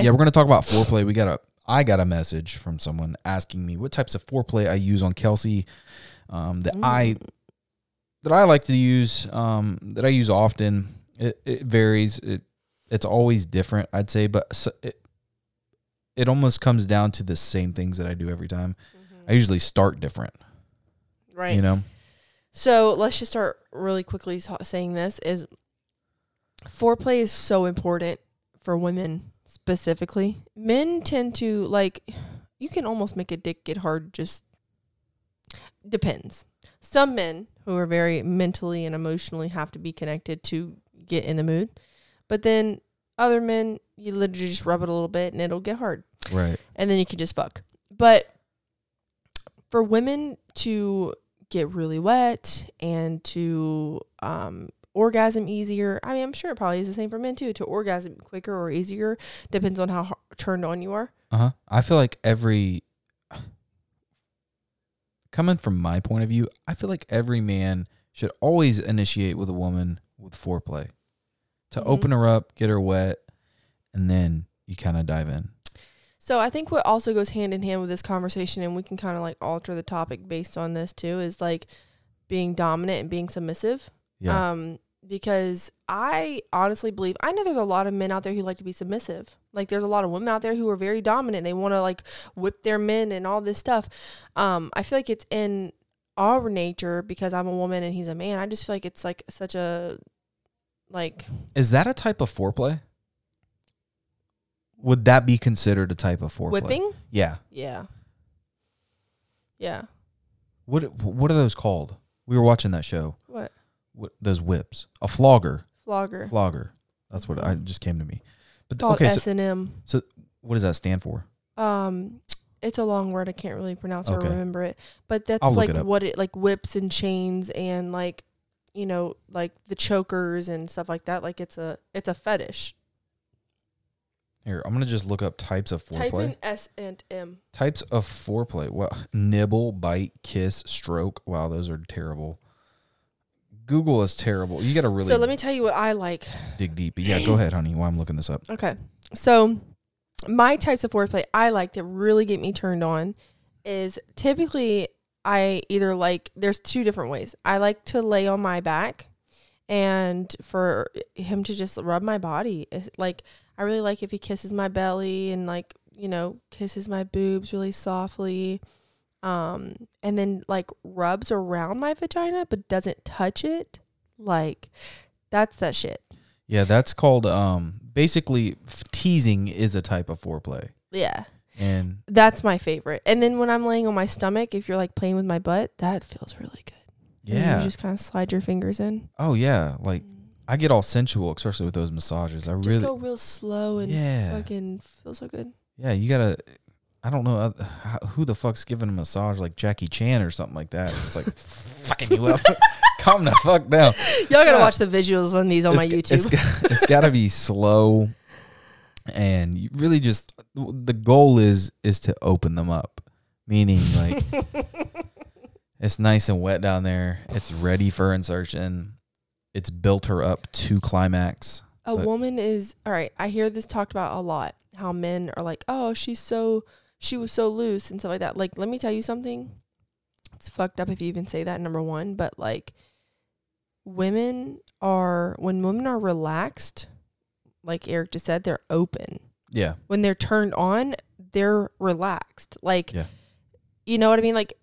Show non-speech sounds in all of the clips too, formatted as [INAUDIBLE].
Yeah, we're gonna talk about foreplay. We got a I got a message from someone asking me what types of foreplay I use on Kelsey. Um, that I that I like to use, um, that I use often. It, it varies. It it's always different, I'd say, but so it it almost comes down to the same things that I do every time. I usually start different, Right. you know. So let's just start really quickly saying this is foreplay is so important for women specifically. Men tend to like you can almost make a dick get hard just depends. Some men who are very mentally and emotionally have to be connected to get in the mood. But then other men you literally just rub it a little bit and it'll get hard Right. and then you can just fuck. But for women to get really wet and to um, orgasm easier, I mean, I'm sure it probably is the same for men too. To orgasm quicker or easier depends on how har- turned on you are. Uh huh. I feel like every coming from my point of view, I feel like every man should always initiate with a woman with foreplay to Mhm. open her up, get her wet, and then you kind of dive in. So I think what also goes hand in hand with this conversation, and we can kind of like alter the topic based on this too, is like being dominant and being submissive. Yeah. Um, because I honestly believe I know there's a lot of men out there who like to be submissive. Like there's a lot of women out there who are very dominant. They want to like whip their men and all this stuff. Um, I feel like it's in our nature because I'm a woman and he's a man. I just feel like it's like such a like Is that a type of foreplay? Would that be considered a type of foreplay? whipping. Yeah. Yeah. Yeah. What What are those called? We were watching that show. What What those whips? A flogger. flogger? Flogger. That's what I just came to me. But Called okay, so S and M. so what does that stand for? Um, it's a long word. I can't really pronounce or Okay. remember it. But that's I'll look like it up. what it like whips and chains and like you know like the chokers and stuff like that. Like it's a it's a fetish. Here, I'm gonna just look up types of Type foreplay. in S and M. Types of foreplay. Well, nibble, bite, kiss, stroke. Wow, those are terrible. Google is terrible. You got to really So let me tell you what I like. dig deep. Yeah, go ahead, honey. While I'm looking this up. Okay. So my types of foreplay I like that really get me turned on is typically I either like there's two different ways. I like to lay on my back and for him to just rub my body. It's Like I really like if he kisses my belly and like, you know, kisses my boobs really softly. Um and then like rubs around my vagina but doesn't touch it. Like that's that shit. Yeah, that's called um basically f- teasing is a type of foreplay. Yeah. And That's my favorite. And then when I'm laying on my stomach, if you're like playing with my butt, that feels really good. Yeah. You just kind of slide your fingers in. oh yeah, like I get all sensual especially with those massages. I Just really go real slow and Yeah. fucking feel so good. Yeah, you got to I don't know uh, who the fuck's giving a massage like Jackie Chan or something like that. It's like fucking you up. [LAUGHS] Calm the fuck down. Y'all gotta watch the visuals on these on my YouTube. It's, it's got to be slow, and you really just the goal is is to open them up, meaning like [LAUGHS] it's nice and wet down there. It's ready for insertion. It's built her up to climax. a but- woman is all right. I hear this talked about a lot. How men are like, oh, she's so she was so loose and stuff like that. Like, let me tell you something. It's fucked up if you even say that. Number one, but like, women are when women are relaxed, like Eric just said, they're open. Yeah, When they're turned on, they're relaxed. Like, Yeah. you know what I mean? Like,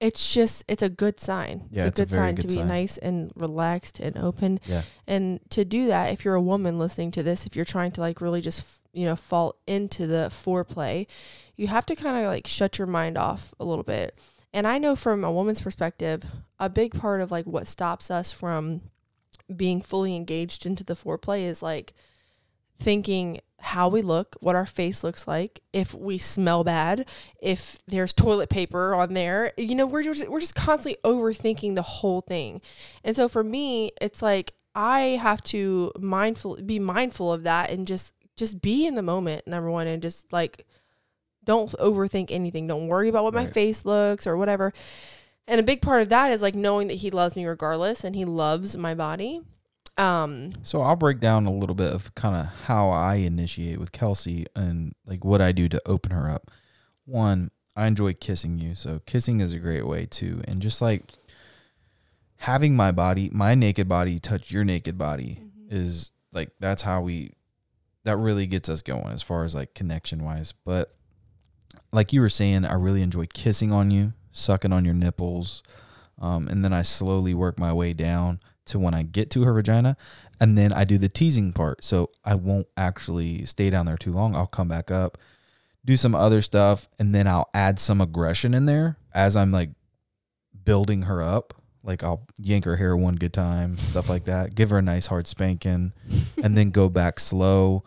it's just it's a good sign. Yeah, it's a it's a good very sign to be sign. nice and relaxed and open. yeah, And to do that, if you're a woman listening to this, if you're trying to like really just, f- you know, fall into the foreplay, you have to kind of like shut your mind off a little bit. And I know from a woman's perspective, a big part of like what stops us from being fully engaged into the foreplay is like thinking how we look, what our face looks like, if we smell bad, if there's toilet paper on there. You know, we're just we're just constantly overthinking the whole thing. And so for me, it's like I have to mindful be mindful of that and just just be in the moment number 1 and just like don't overthink anything. Don't worry about what my face looks or whatever. And a big part of that is like knowing that he loves me regardless and he loves my body. Um, So I'll break down a little bit of kind of how I initiate with Kelsey and like what I do to open her up. One, I enjoy kissing you, so kissing is a great way too, and just like having my body, my naked body, touch your naked body is like that's how we that really gets us going as far as like connection wise. But like you were saying, I really enjoy kissing on you, sucking on your nipples, um, and then I slowly work my way down to when I get to her vagina, and then I do the teasing part. So I won't actually stay down there too long. I'll come back up, do some other stuff, and then I'll add some aggression in there as I'm like building her up. Like I'll yank her hair one good time, stuff like that. Give her a nice hard spanking, and then go back slow,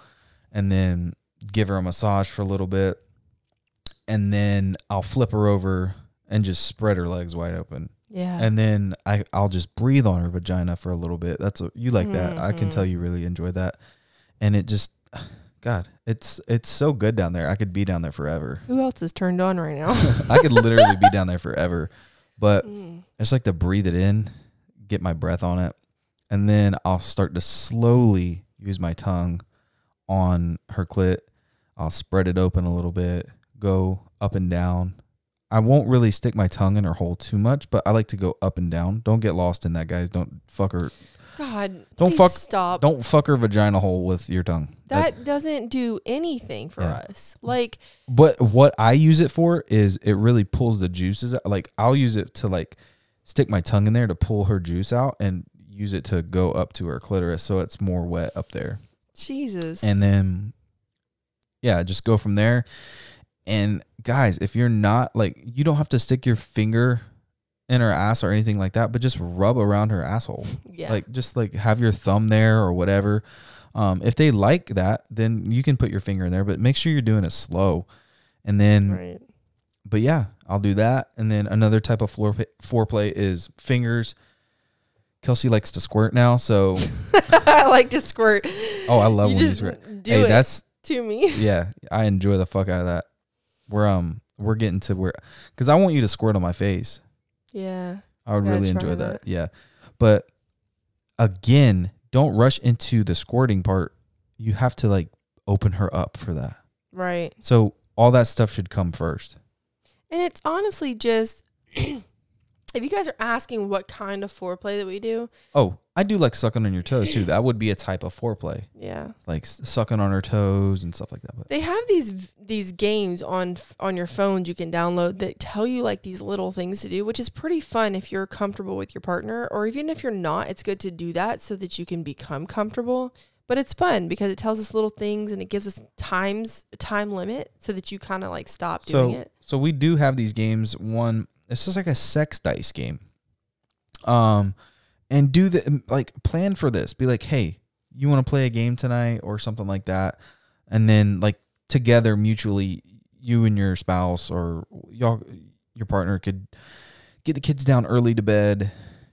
and then give her a massage for a little bit, and then I'll flip her over and just spread her legs wide open yeah. and then I I'll just breathe on her vagina for a little bit. That's what you like that. I can tell Mhm. you really enjoy that, and it just, [SIGHS] God, it's it's so good down there. I could be down there forever. Who else is turned on right now? [LAUGHS] I could literally be down there forever, but Mm. I just like to breathe it in, get my breath on it, and then I'll start to slowly use my tongue on her clit. I'll spread it open a little bit, go up and down. I won't really stick my tongue in her hole too much, but I like to go up and down. Don't get lost in that, guys. Don't fuck her. God, Don't fuck- Stop. Don't fuck her vagina hole with your tongue. That- that doesn't do anything for Yeah. us. Like, But what I use it for is it really pulls the juices. out. Like I'll use it to like stick my tongue in there to pull her juice out and use it to go up to her clitoris so it's more wet up there. Jesus. And then yeah, just go from there. And guys, if you're not like you don't have to stick your finger in her ass or anything like that, but just rub around her asshole. yeah. Like just like have your thumb there or whatever. Um, if they like that, then you can put your finger in there, but make sure you're doing it slow. And then right. but yeah, I'll do that. And then another type of floor foreplay is fingers. Kelsey likes to squirt now, so [LAUGHS] I like to squirt. oh, I love you when you squirt. do Hey, it that's to me. yeah, I enjoy the fuck out of that. We're um we're getting to where because I want you to squirt on my face. Yeah. I would really enjoy that. that. Yeah, but again, don't rush into the squirting part. You have to like open her up for that. Right. So all that stuff should come first. And it's honestly just [CLEARS THROAT] if you guys are asking what kind of foreplay that we do, Oh, I do like sucking on your toes too. [CLEARS THROAT] That would be a type of foreplay. yeah. like sucking on her toes and stuff like that. But They have these these games on on your phones you can download that tell you like these little things to do, which is pretty fun if you're comfortable with your partner or even if you're not, it's good to do that so that you can become comfortable. But it's fun because it tells us little things and it gives us times time limit so that you kind of like stop doing so it. so we do have these games. One, it's just like a sex dice game. Um, and do the like plan for this. Be like, hey, you want to play a game tonight or something like that, and then like together mutually, you and your spouse or y'all, your partner could get the kids down early to bed,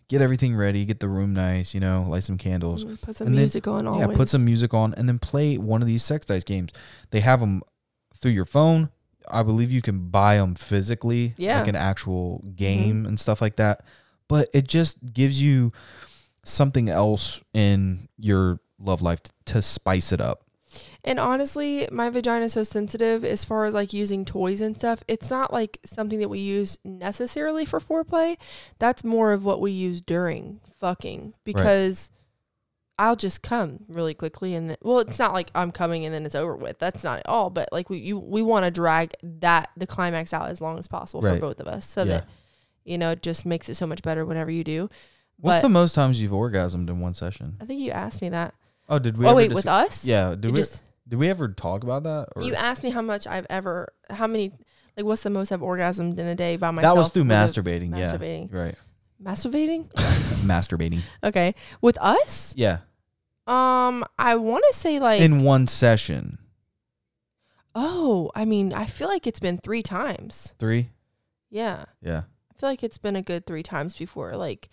get everything ready, get the room nice, you know, light some candles. Mm, Put some And then- music on always. Yeah, put some music on and then play one of these sex dice games. They have them through your phone. I believe you can buy them physically, Yeah. Mm-hmm. like an actual game and stuff like that. But it just gives you something else in your love life t- to spice it up. And honestly, my vagina is so sensitive as far as like using toys and stuff. It's not like something that we use necessarily for foreplay. That's more of what we use during fucking because I'll just come really quickly and then, well, it's not like I'm coming and then it's over with. That's not at all. But like we you we want to drag that the climax out as long as possible Right. for both of us, so Yeah. that you know it just makes it so much better whenever you do. What's But the most times you've orgasmed in one session? I think you asked me that. Oh, did we? oh ever wait, dis- with us? Yeah, did we? just did we ever talk about that? Or? You asked me how much I've ever, how many, like, what's the most I've orgasmed in a day by myself? that was through with a- masturbating. masturbating. Yeah, right. masturbating. [LAUGHS] masturbating. [LAUGHS] Okay, with us, Yeah, um, I want to say like, in one session. oh, I mean, I feel like it's been three times. Three. Yeah, Yeah. I feel like it's been a good three times before. Like,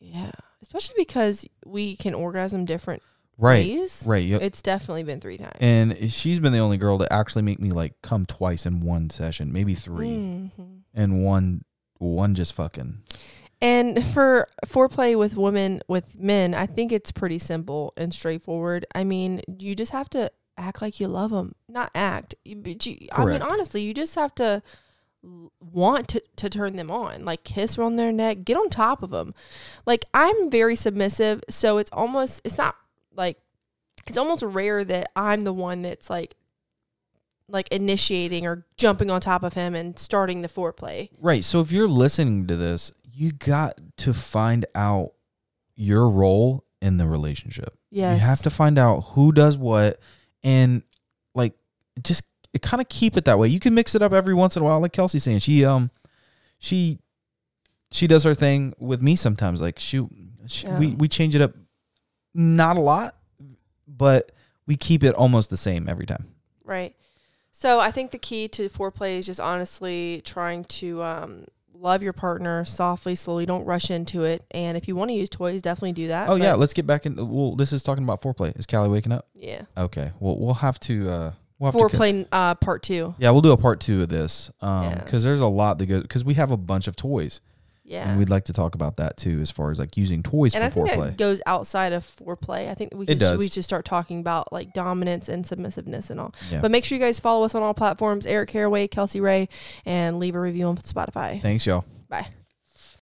yeah, especially because we can orgasm different Right. ways. Right. Yep. It's definitely been three times. And she's been the only girl to actually make me like come twice in one session, maybe 3 Mhm. and one one just fucking. And for foreplay with women with men, I think it's pretty simple and straightforward. I mean, you just have to act like you love them, not act. You, but you, I mean, honestly, you just have to want to, to turn them on, like kiss on their neck, get on top of them. Like I'm very submissive, so it's almost it's not like it's almost rare that I'm the one that's like like initiating or jumping on top of him and starting the foreplay. Right. So if you're listening to this, you got to find out your role in the relationship. Yes. You have to find out who does what and like just kind of keep it that way. You can mix it up every once in a while, like Kelsey's saying. She um she she does her thing with me sometimes. Like she, she we we change it up not a lot, but we keep it almost the same every time. Right. So I think the key to foreplay is just honestly trying to um, love your partner softly, slowly. Don't rush into it. And if you want to use toys, definitely do that. Oh yeah, let's get back in. Well, this is talking about foreplay. Is Callie waking up? yeah. Okay. Well, we'll have to. uh We'll have to. Foreplay uh, part two. Yeah, we'll do a part two of this. Um, Yeah. because there's a lot that goes. Because we have a bunch of toys, Yeah. and we'd like to talk about that too, as far as like using toys and I for think foreplay. that goes outside of foreplay. I think we It could, does. we should start talking about like dominance and submissiveness and all. yeah. But make sure you guys follow us on all platforms. Eric Caraway, Kelsey Ray, and leave a review on Spotify. Thanks, y'all. Bye.